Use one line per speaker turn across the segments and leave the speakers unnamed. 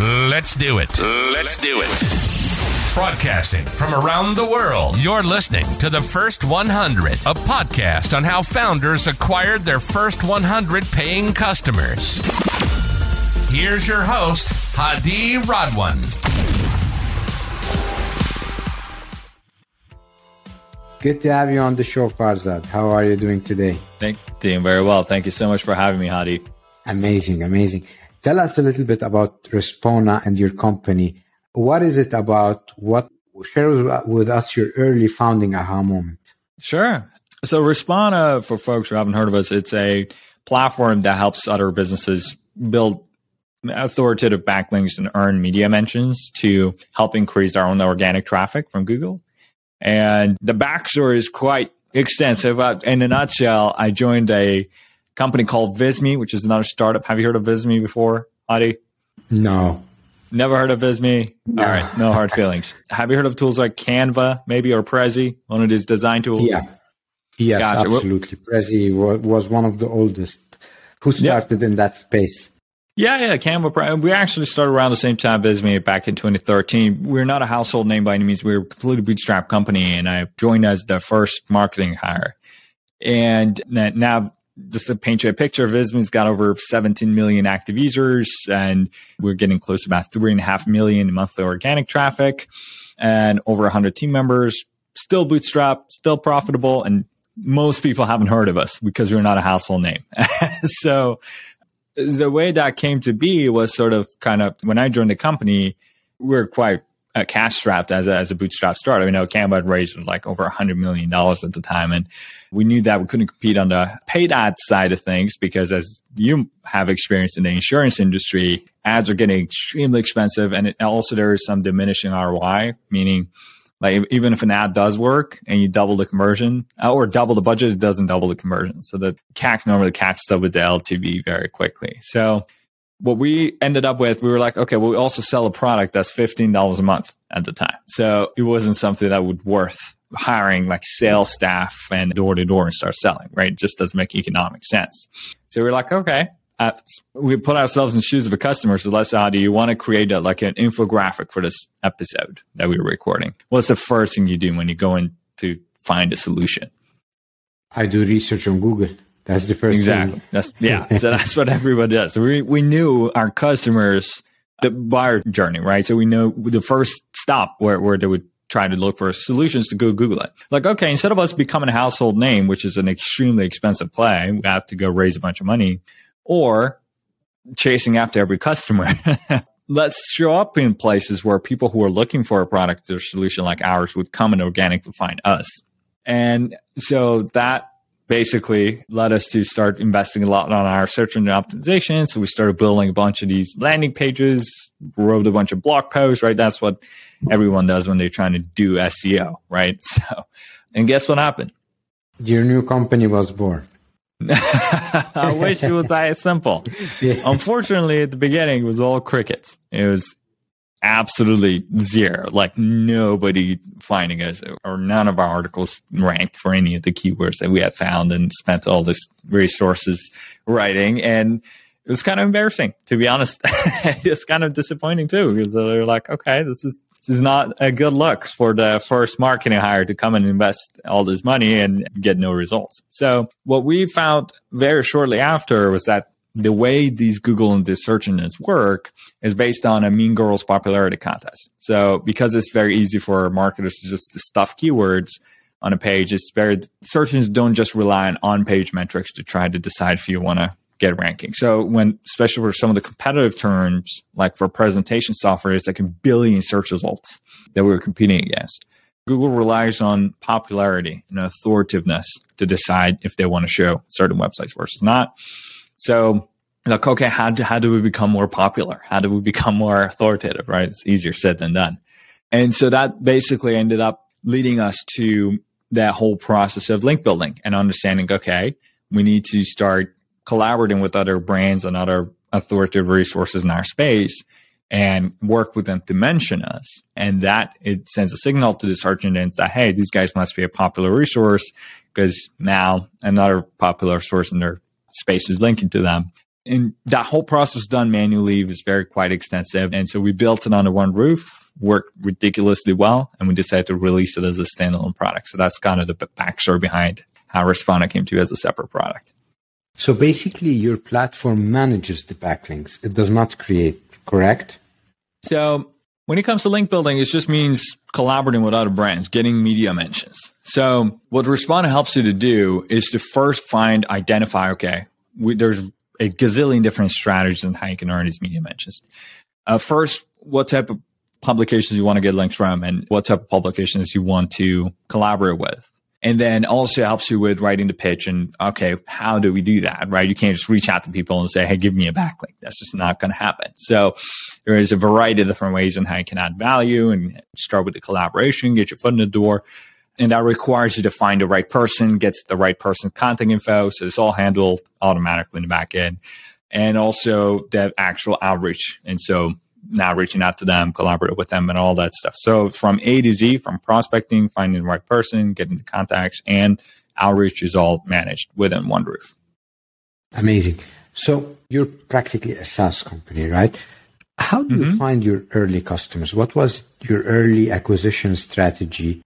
Let's do it. Let's do it. Broadcasting from around the world, you're listening to the First 100, a podcast on how founders acquired their first 100 paying customers. Here's your host, Hadi Radwan.
Good to have you on the show, Farzad. How are you doing today?
Thank doing very well. Thank you so much for having me, Hadi.
Amazing, amazing. Tell us a little bit about Respona and your company. What is it about? What share with us your early founding aha moment?
Sure. So Respona, for folks who haven't heard of us, it's a platform that helps other businesses build authoritative backlinks and earn media mentions to help increase our own organic traffic from Google. And the backstory is quite extensive. In a nutshell, I joined a company called Visme, which is another startup. Have you heard of Visme before, Adi?
No.
Never heard of Visme? No. All right, no hard feelings. Have you heard of tools like Canva, maybe, or Prezi, one of these design tools?
Yeah. Yes, gotcha. absolutely. Prezi was one of the oldest who started in that space.
Yeah, yeah, Canva. We actually started around the same time as me back in 2013. We're not a household name by any means. We're a completely bootstrap company, and I joined as the first marketing hire. And now, just to paint you a picture, Visme's got over 17 million active users, and we're getting close to about three and a half million monthly organic traffic, and over 100 team members. Still bootstrap, still profitable, and most people haven't heard of us because we're not a household name. so the way that came to be was sort of kind of when I joined the company, we are quite uh, cash strapped as a, as a bootstrap startup. You know, Canva had raised like over a hundred million dollars at the time, and we knew that we couldn't compete on the paid ad side of things because, as you have experienced in the insurance industry, ads are getting extremely expensive, and it, also there is some diminishing ROI, meaning like even if an ad does work and you double the conversion uh, or double the budget, it doesn't double the conversion. So the CAC normally catches up with the LTV very quickly. So what we ended up with, we were like, okay, well, we also sell a product that's $15 a month at the time. So it wasn't something that would worth hiring like sales staff and door to door and start selling, right? It just doesn't make economic sense. So we're like, okay, uh, we put ourselves in the shoes of a customer. So let's say, do you want to create a, like an infographic for this episode that we were recording? What's the first thing you do when you go in to find a solution?
I do research on Google. That's the first
exactly.
Thing.
That's yeah. so that's what everybody does. So we we knew our customers the buyer journey, right? So we know the first stop where where they would try to look for solutions to go Google it. Like, okay, instead of us becoming a household name, which is an extremely expensive play, we have to go raise a bunch of money or chasing after every customer. Let's show up in places where people who are looking for a product or solution like ours would come and organically find us. And so that basically led us to start investing a lot on our search engine optimization. So we started building a bunch of these landing pages, wrote a bunch of blog posts, right? That's what everyone does when they're trying to do SEO, right? So, and guess what happened?
Your new company was born.
I wish it was that simple. Yeah. Unfortunately, at the beginning, it was all crickets. It was absolutely zero, like nobody finding us, or none of our articles ranked for any of the keywords that we had found and spent all this resources writing. And it was kind of embarrassing, to be honest. it's kind of disappointing too, because they're like, okay, this is this is not a good look for the first marketing hire to come and invest all this money and get no results. So what we found very shortly after was that the way these Google and these search engines work is based on a Mean Girls popularity contest. So because it's very easy for marketers to just stuff keywords on a page, it's very search engines don't just rely on on-page metrics to try to decide if you want to get ranking. So when, especially for some of the competitive terms, like for presentation software, it's like a billion search results that we are competing against. Google relies on popularity and authoritativeness to decide if they want to show certain websites versus not. So like, okay, how do, how do we become more popular? How do we become more authoritative? Right. It's easier said than done. And so that basically ended up leading us to that whole process of link building and understanding, okay, we need to start collaborating with other brands and other authoritative resources in our space and work with them to mention us. And that it sends a signal to the search engines that, hey, these guys must be a popular resource because now another popular source in their space is linking to them. And that whole process was done manually. It was very quite extensive. And so we built it under one roof, worked ridiculously well, and we decided to release it as a standalone product. So that's kind of the backstory behind how Respona came to you as a separate product.
So basically, your platform manages the backlinks. It does not create, correct?
So when it comes to link building, it just means collaborating with other brands, getting media mentions. So what Respona helps you to do is to first find, identify, okay, we, there's a gazillion different strategies on how you can earn these media mentions. Uh, first, what type of publications you want to get links from and what type of publications you want to collaborate with. And then also helps you with writing the pitch and okay, how do we do that? Right. You can't just reach out to people and say, Hey, give me a backlink. That's just not going to happen. So there is a variety of different ways on how you can add value and start with the collaboration, get your foot in the door. And that requires you to find the right person, gets the right person's contact info. So it's all handled automatically in the back end. And also the actual outreach. And so now reaching out to them, collaborate with them, and all that stuff. So from A to Z, from prospecting, finding the right person, getting the contacts, and outreach is all managed within one roof.
Amazing. So you're practically a SaaS company, right? How do mm-hmm. you find your early customers? What was your early acquisition strategy?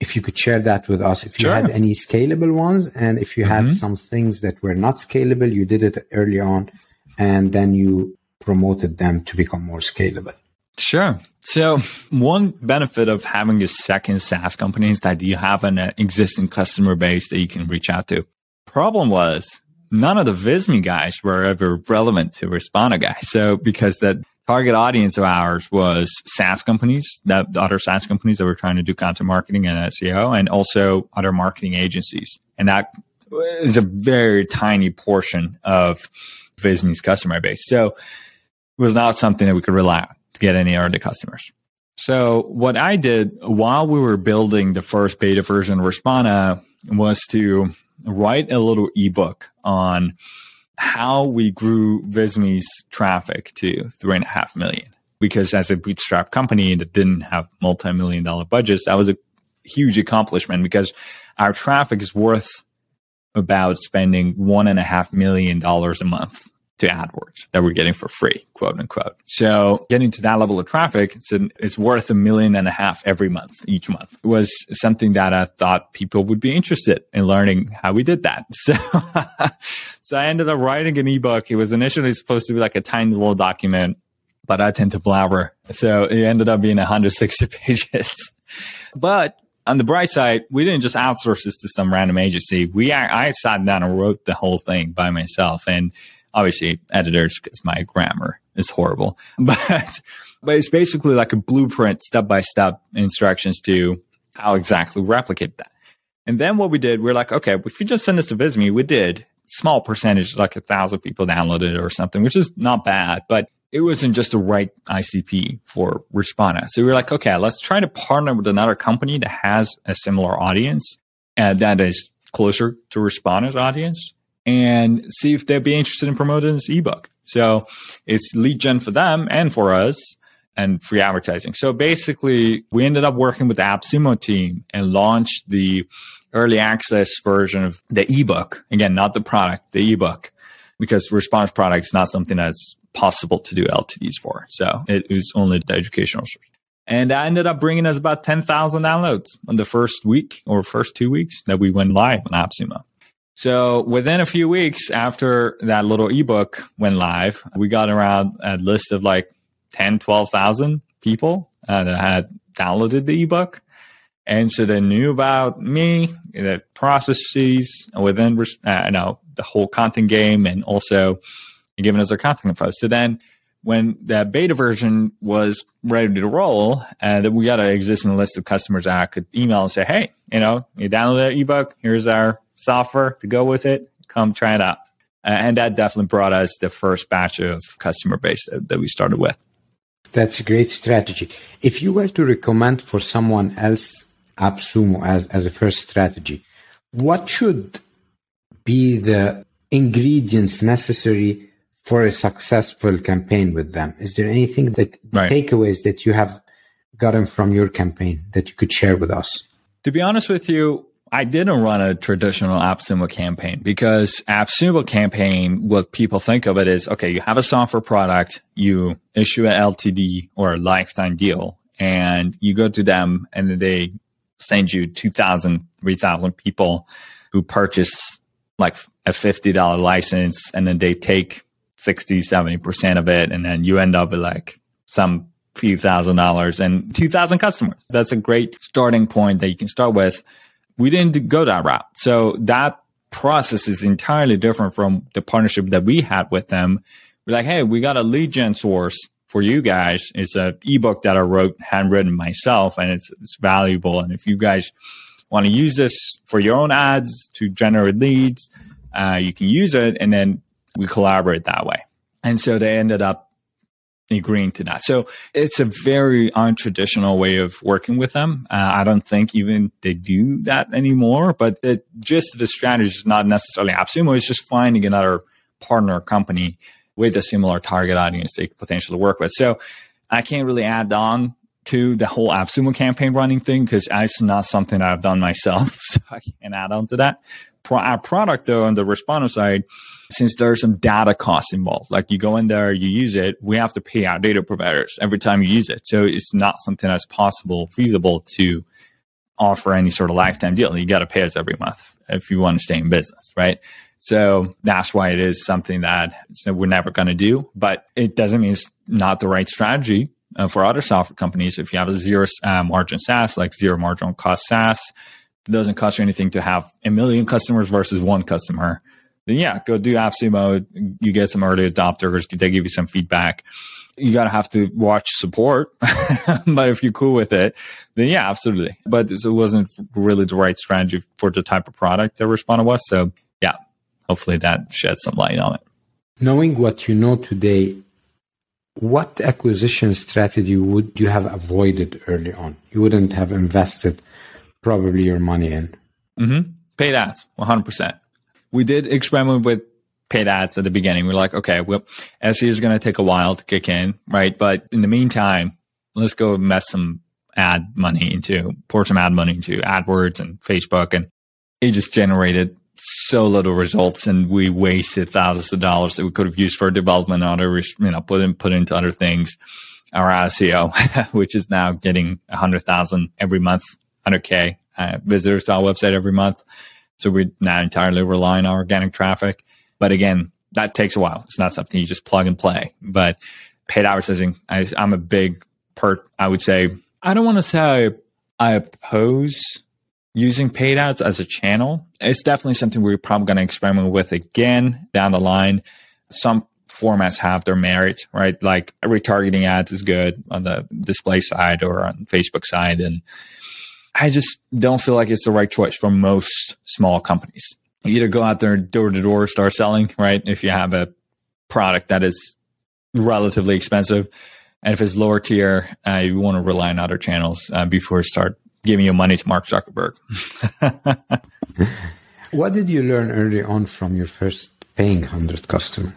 If you could share that with us, if you sure. had any scalable ones, and if you mm-hmm. had some things that were not scalable, you did it early on, and then you promoted them to become more scalable?
Sure. So one benefit of having a second SaaS company is that you have an uh, existing customer base that you can reach out to. Problem was none of the Visme guys were ever relevant to Respona guys. So because that target audience of ours was SaaS companies, that other SaaS companies that were trying to do content marketing and SEO, and also other marketing agencies. And that is a very tiny portion of Visme's customer base. So was not something that we could rely on to get any early customers. So what I did while we were building the first beta version of Respona was to write a little ebook on how we grew Visme's traffic to three and a half million. Because as a bootstrap company that didn't have multi-million dollar budgets, that was a huge accomplishment because our traffic is worth about spending one and a half million dollars a month to AdWords that we're getting for free, quote unquote. So getting to that level of traffic, it's, an, it's worth a million and a half every month, each month. It was something that I thought people would be interested in learning how we did that. So, so I ended up writing an ebook. It was initially supposed to be like a tiny little document, but I tend to blabber. So it ended up being 160 pages. but on the bright side, we didn't just outsource this to some random agency. We, I, I sat down and wrote the whole thing by myself and obviously editors because my grammar is horrible, but but it's basically like a blueprint, step by step instructions to how exactly replicate that. And then what we did, we are like, okay, if you just send this to Visme, we did small percentage, like a thousand people downloaded it or something, which is not bad, but it wasn't just the right ICP for Respona. So we were like, okay, let's try to partner with another company that has a similar audience and that is closer to Respona's audience and see if they'd be interested in promoting this ebook. So it's lead gen for them and for us and free advertising. So basically, we ended up working with the AppSumo team and launched the early access version of the ebook. Again, not the product, the ebook, because Respona's product is not something that's possible to do LTDs for. So it was only the educational source. And that ended up bringing us about 10,000 downloads in the first week or first two weeks that we went live on AppSumo. So within a few weeks after that little ebook went live, we got around a list of like 10, 12,000 people uh, that had downloaded the ebook. And so they knew about me, the processes within, uh, know, the whole content game and also giving us their content info. So then when that beta version was ready to roll, uh, we got an existing list of customers that I could email and say, Hey, you know, you downloaded that ebook. Here's our software to go with it, come try it out. Uh, and that definitely brought us the first batch of customer base that, that we started with.
That's a great strategy. If you were to recommend for someone else AppSumo as, as a first strategy, what should be the ingredients necessary for a successful campaign with them? Is there anything that right. takeaways that you have gotten from your campaign that you could share with us?
To be honest with you, I didn't run a traditional AppSumo campaign because AppSumo campaign, what people think of it is, okay, you have a software product, you issue an LTD or a lifetime deal and you go to them and they send you 2,000, 3,000 people who purchase like a $50 license and then they take 60, 70% of it. And then you end up with like some few thousand dollars and 2,000 customers. That's a great starting point that you can start with. We didn't go that route. So that process is entirely different from the partnership that we had with them. We're like, hey, we got a lead gen source for you guys. It's a ebook that I wrote handwritten myself and it's, it's valuable. And if you guys want to use this for your own ads to generate leads, uh, you can use it. And then we collaborate that way. And so they ended up agreeing to that. So it's a very untraditional way of working with them. Uh, I don't think even they do that anymore, but it, just the strategy is not necessarily AppSumo. It's just finding another partner company with a similar target audience they could potentially work with. So I can't really add on to the whole AppSumo campaign running thing because it's not something I've done myself. So I can't add on to that. Our product, though, on the Respona side, since there's some data costs involved, like you go in there, you use it, we have to pay our data providers every time you use it. So it's not something that's possible, feasible to offer any sort of lifetime deal. You got to pay us every month if you want to stay in business, right? So that's why it is something that we're never going to do, but it doesn't mean it's not the right strategy uh, for other software companies. If you have a zero uh, margin SaaS, like zero marginal cost SaaS, it doesn't cost you anything to have a million customers versus one customer. Then yeah, go do AppSumo. You get some early adopters. They give you some feedback. You gotta have to watch support, but if you're cool with it, then yeah, absolutely. But it wasn't really the right strategy for the type of product that Respona was. So yeah, hopefully that sheds some light on it.
Knowing what you know today, what acquisition strategy would you have avoided early on? You wouldn't have invested probably your money in.
Mm-hmm. Paid ads, 100%. We did experiment with paid ads at the beginning. We're like, okay, well, SEO is going to take a while to kick in, right? But in the meantime, let's go invest some ad money into, pour some ad money into AdWords and Facebook. And it just generated so little results and we wasted thousands of dollars that we could have used for development and other, you know, put in, put into other things. Our SEO, which is now getting a hundred thousand every month, 100k uh, visitors to our website every month. So we're not entirely relying on organic traffic. But again, that takes a while. It's not something you just plug and play. But paid advertising, I, am a big part. I would say I don't want to say I, I oppose using paid ads as a channel. It's definitely something we're probably going to experiment with again down the line. Some formats have their merit, right? Like retargeting ads is good on the display side or on Facebook side. And I just don't feel like it's the right choice for most small companies. You Either go out there door to door, start selling, right? If you have a product that is relatively expensive. And if it's lower tier, uh, you want to rely on other channels uh, before you start giving your money to Mark Zuckerberg.
what did you learn early on from your first paying 100 customer?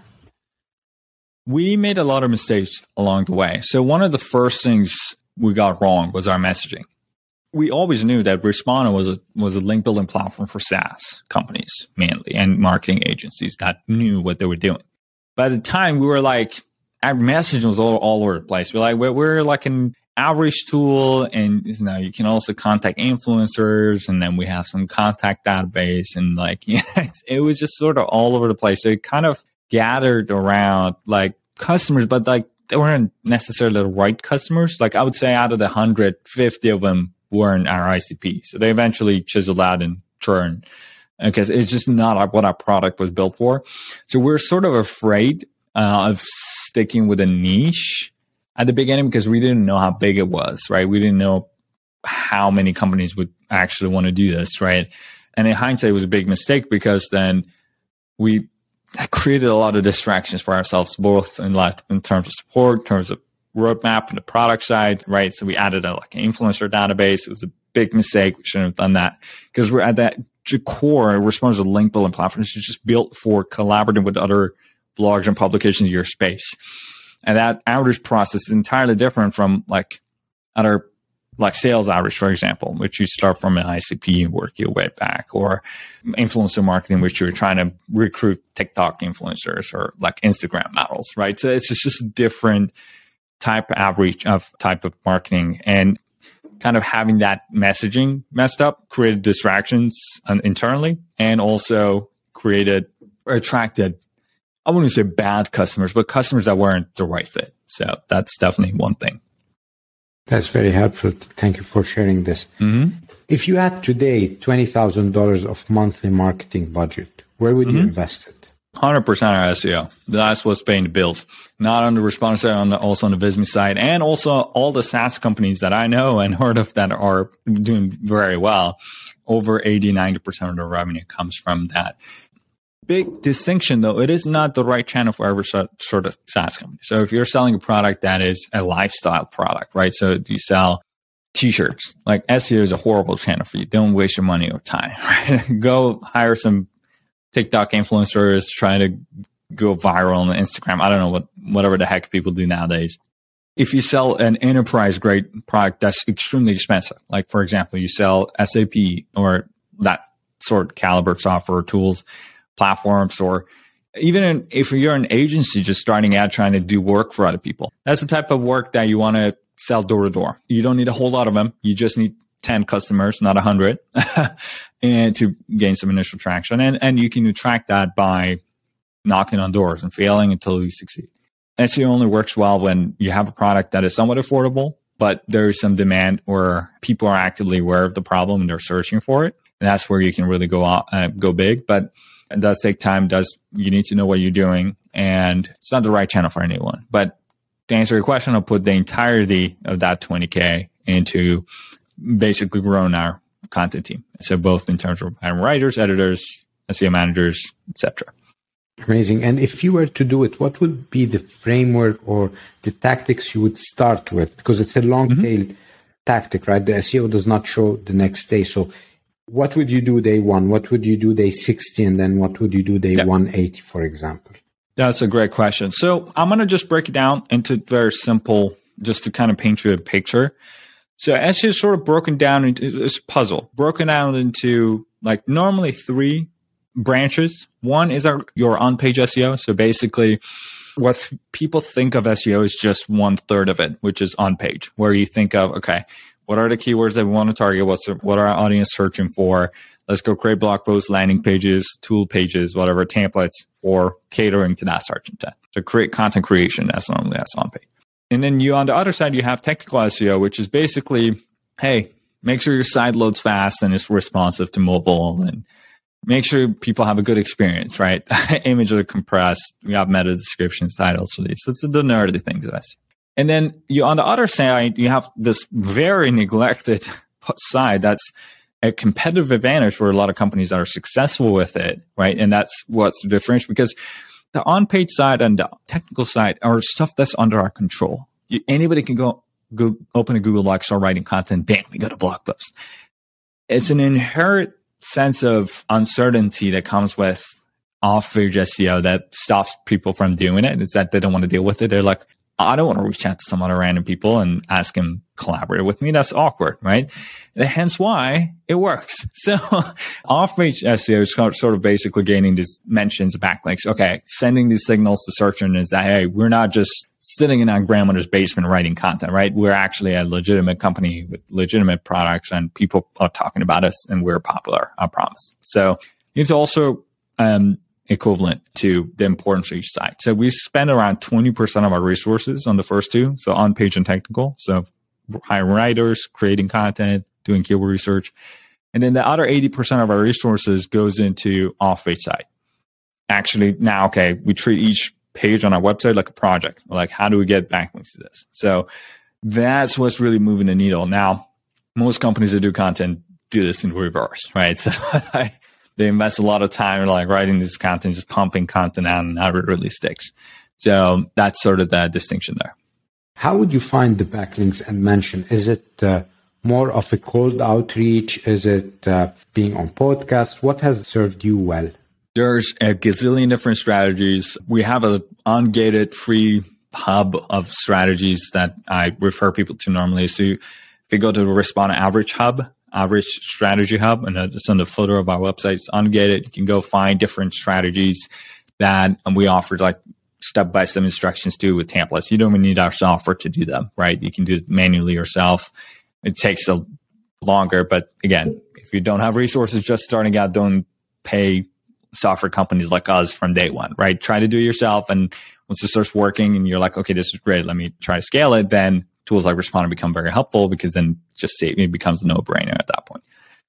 We made a lot of mistakes along the way. So one of the first things we got wrong was our messaging. We always knew that Respona was a was a link building platform for SaaS companies mainly and marketing agencies that knew what they were doing. By the time we were like, our messaging was all, all over the place. We're like, we're, we're like an outreach tool and you you can also contact influencers and then we have some contact database and like yeah, it was just sort of all over the place so it kind of gathered around like customers but like they weren't necessarily the right customers like i would say out of the 150 of them weren't our icp so they eventually chiseled out and churn because it's just not what our product was built for so we're sort of afraid uh, of sticking with a niche at the beginning because we didn't know how big it was, right? We didn't know how many companies would actually want to do this, right? And in hindsight, it was a big mistake because then we created a lot of distractions for ourselves, both in life, in terms of support, in terms of roadmap and the product side, right? So we added a like an influencer database. It was a big mistake. We shouldn't have done that because we're at that core. We're supposed to link building platform. It's just built for collaborating with other blogs and publications in your space. And that outreach process is entirely different from like other like sales average, for example, which you start from an ICP and work your way back, or influencer marketing, which you're trying to recruit TikTok influencers or like Instagram models, right? So it's just a different type outreach of type of marketing and kind of having that messaging messed up created distractions internally and also created or attracted I wouldn't say bad customers, but customers that weren't the right fit. So that's definitely one thing.
That's very helpful. Thank you for sharing this. Mm-hmm. If you had today $20,000 of monthly marketing budget, where would mm-hmm. you invest it?
100% on SEO. That's what's paying the bills. Not on the response side, on the, also on the Visme side, and also all the SaaS companies that I know and heard of that are doing very well. Over 80, 90% of the revenue comes from that big distinction though. It is not the right channel for every sort of SaaS company. So if you're selling a product that is a lifestyle product, right? So you sell t-shirts, like SEO is a horrible channel for you. Don't waste your money or time, right? go hire some TikTok influencers, trying to go viral on Instagram. I don't know what, whatever the heck people do nowadays. If you sell an enterprise grade product that's extremely expensive, like for example, you sell SAP or that sort of caliber software tools, platforms or even in, if you're an agency just starting out trying to do work for other people. That's the type of work that you want to sell door to door. You don't need a whole lot of them. You just need 10 customers, not 100, and to gain some initial traction. And, and you can attract that by knocking on doors and failing until you succeed. SEO only works well when you have a product that is somewhat affordable, but there is some demand where people are actively aware of the problem and they're searching for it. And that's where you can really go out, uh, go big. But it does take time. Does you need to know what you're doing, and it's not the right channel for anyone. But to answer your question, I'll put the entirety of that 20k into basically growing our content team. So both in terms of hiring writers, editors, SEO managers, etc.
Amazing. And if you were to do it, what would be the framework or the tactics you would start with? Because it's a long mm-hmm. tail tactic, right? The SEO does not show the next day. So what would you do day one? What would you do day 60? And then what would you do day yep. 180, for example?
That's a great question. So I'm going to just break it down into very simple, just to kind of paint you a picture. So SEO is sort of broken down into this puzzle, broken down into like normally three branches. One is our, your on page SEO. So basically, what people think of SEO is just one third of it, which is on page, where you think of, okay, what are the keywords that we want to target? What's what are our audience searching for? Let's go create blog posts, landing pages, tool pages, whatever templates or catering to that search intent. So create content creation. That's normally that's on page. And then you on the other side, you have technical SEO, which is basically, hey, make sure your site loads fast and is responsive to mobile and make sure people have a good experience, right? Images are compressed. We have meta descriptions, titles for these. So it's the nerdy things SEO. And then you, on the other side, you have this very neglected side that's a competitive advantage for a lot of companies that are successful with it, right? And that's what's the difference because the on-page side and the technical side are stuff that's under our control. You, anybody can go, go open a Google Doc, start writing content, bam, we got a blog post. It's an inherent sense of uncertainty that comes with off-page SEO that stops people from doing it. Is that they don't want to deal with it. They're like, I don't want to reach out to some other random people and ask him collaborate with me. That's awkward, right? Hence why it works. So off-page SEO is sort of basically gaining these mentions, backlinks. Okay, sending these signals to search engines that hey, we're not just sitting in our grandmother's basement writing content, right? We're actually a legitimate company with legitimate products, and people are talking about us, and we're popular. I promise. So you have to also um, equivalent to the importance of each site. So we spend around 20% of our resources on the first two. So on page and technical. So hiring writers, creating content, doing keyword research. And then the other 80% of our resources goes into off page site. Actually, now, okay, we treat each page on our website like a project. Like, how do we get backlinks to this? So that's what's really moving the needle. Now, most companies that do content do this in reverse, right? So I, they invest a lot of time in like writing this content, just pumping content out and how it really sticks. So that's sort of the distinction there.
How would you find the backlinks and mention? Is it uh, more of a cold outreach? Is it uh, being on podcasts? What has served you well?
There's a gazillion different strategies. We have an ungated free hub of strategies that I refer people to normally. So if you go to the Respona Average Hub, Average Strategy Hub, and uh, it's on the footer of our website, it's ungated. You can go find different strategies that we offer, like step by step instructions to with templates. You don't even need our software to do them, right? You can do it manually yourself. It takes a longer, but again, if you don't have resources just starting out, don't pay software companies like us from day one, right? Try to do it yourself. And once it starts working and you're like, okay, this is great. Let me try to scale it. Then tools like Respona become very helpful because then just say it becomes a no brainer at that point.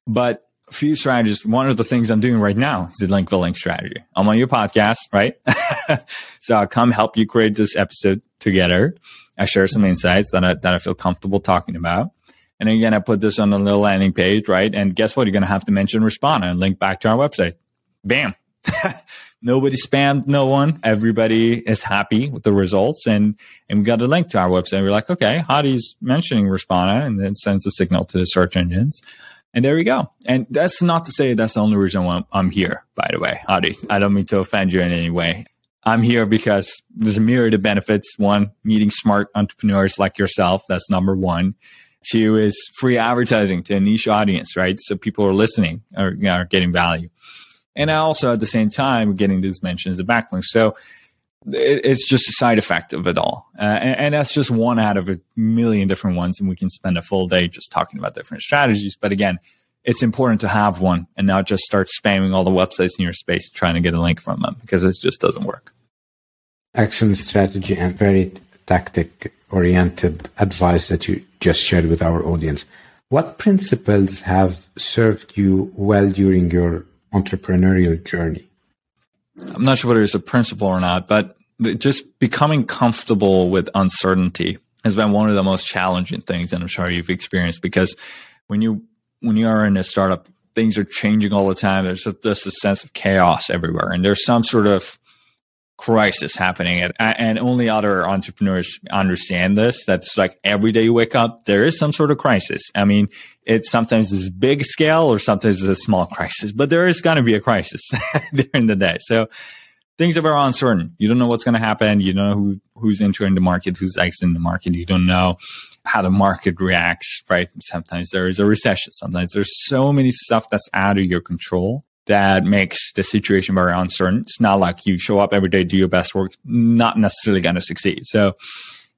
But a few strategies. One of the things I'm doing right now is the link the link strategy. I'm on your podcast, right? so I'll come help you create this episode together. I share some insights that I, that I feel comfortable talking about. And again, I put this on a little landing page, right? And guess what? You're going to have to mention Respona and link back to our website. Bam. Nobody spammed no one. Everybody is happy with the results. And, and we got a link to our website. We're like, okay, Hadi's mentioning Respona and then sends a signal to the search engines. And there you go. And that's not to say that's the only reason why I'm here, by the way, Hadi. I don't mean to offend you in any way. I'm here because there's a myriad of benefits. One, meeting smart entrepreneurs like yourself. That's number one. Two is free advertising to a niche audience, right? So people are listening or you know, are getting value. And also at the same time, getting these mentions as a backlink. So it, it's just a side effect of it all. Uh, and, and, that's just one out of a million different ones. And we can spend a full day just talking about different strategies. But again, it's important to have one and not just start spamming all the websites in your space trying to get a link from them because it just doesn't work.
Excellent strategy and very tactic oriented advice that you just shared with our audience. What principles have served you well during your entrepreneurial journey?
I'm not sure whether it's a principle or not, but just becoming comfortable with uncertainty has been one of the most challenging things that I'm sure you've experienced because when you when you are in a startup, things are changing all the time. There's a, there's a sense of chaos everywhere, and there's some sort of crisis happening and, and only other entrepreneurs understand this that's like every day you wake up there is some sort of crisis i mean it sometimes is big scale or sometimes it's a small crisis but there is going to be a crisis during the day. So things are very uncertain. You don't know what's going to happen. You don't know who, who's entering the market who's exiting the market. You don't know how the market reacts right? Sometimes there is a recession. Sometimes there's so many stuff that's out of your control that makes the situation very uncertain. It's not like you show up every day, do your best work, not necessarily going to succeed. So,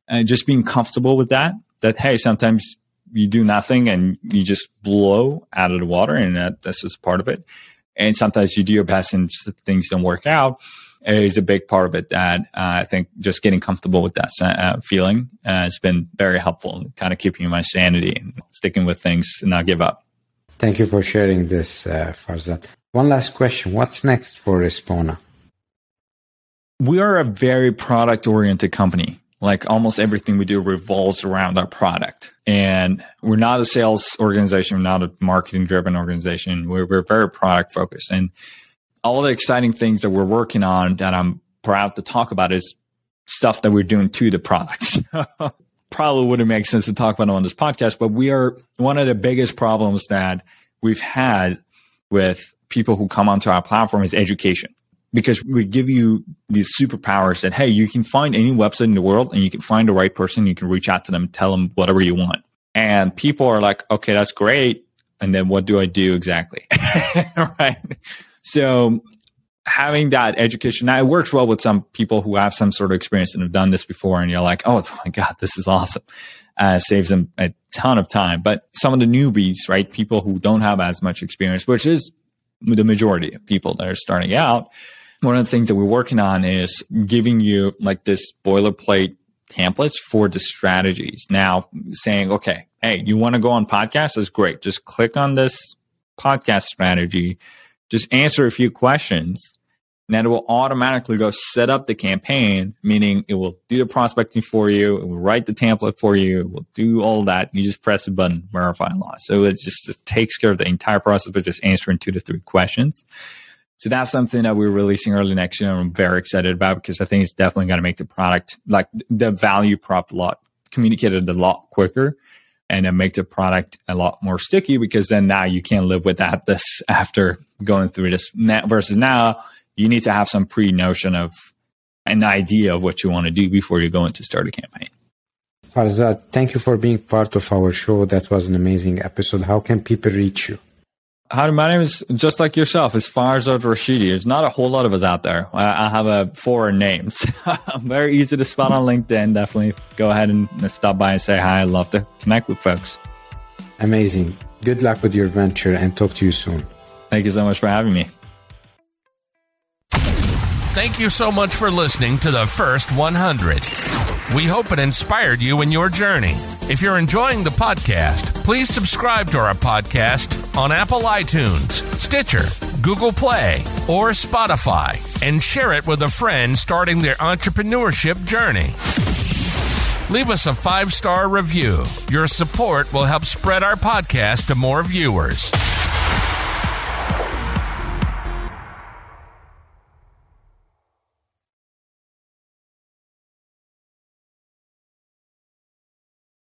uh, just being comfortable with that, that, hey, sometimes you do nothing and you just blow out of the water and that, that's just part of it. And sometimes you do your best and things don't work out is a big part of it that uh, I think just getting comfortable with that uh, feeling uh, has been very helpful kind of keeping my sanity and sticking with things and not give up.
Thank you for sharing this, uh, Farzad. One last question. What's next for Respona?
We are a very product oriented company. Like almost everything we do revolves around our product. And we're not a sales organization. We're not a marketing driven organization. We're, we're very product focused. And all the exciting things that we're working on that I'm proud to talk about is stuff that we're doing to the products. Probably wouldn't make sense to talk about on this podcast, but we are one of the biggest problems that we've had with people who come onto our platform is education because we give you these superpowers that hey you can find any website in the world and you can find the right person. You can reach out to them tell them whatever you want. And people are like okay that's great. And then what do i do exactly? Right. So having that education now it works well with some people who have some sort of experience and have done this before and you're like oh my god this is awesome. Uh, saves them a ton of time. But some of the newbies right people who don't have as much experience which is the majority of people that are starting out, one of the things that we're working on is giving you like this boilerplate templates for the strategies. Now saying, okay, hey, you want to go on podcast? That's great. Just click on this podcast strategy. Just answer a few questions and then it will automatically go set up the campaign, meaning it will do the prospecting for you, it will write the template for you, it will do all that. You just press a button, verify and launch. So it just it takes care of the entire process of just answering two to three questions. So that's something that we're releasing early next year. I'm very excited about because I think it's definitely going to make the product like the value prop a lot communicated a lot quicker and then make the product a lot more sticky because then now you can't live without this after going through this now versus now you need to have some pre notion of an idea of what you want to do before you go into start a campaign.
Farzad, thank you for being part of our show. That was an amazing episode. How can people reach you?
How my name is just like yourself. Is Farzad Rashidi. There's not a whole lot of us out there. I, I have a foreign names. Very easy to spot on LinkedIn. Definitely go ahead and stop by and say hi. I'd love to connect with folks.
Amazing. Good luck with your venture and talk to you soon.
Thank you so much for having me.
Thank you so much for listening to the first 100. We hope it inspired you in your journey. If you're enjoying the podcast, please subscribe to our podcast on Apple iTunes, Stitcher, Google Play, or Spotify, and share it with a friend starting their entrepreneurship journey. Leave us a five star review. Your support will help spread our podcast to more viewers.